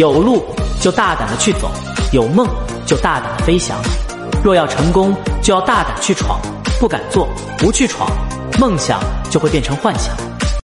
有路就大胆的去走有梦就大胆的飞翔。若要成功就要大胆去闯不敢做不去闯梦想就会变成幻想。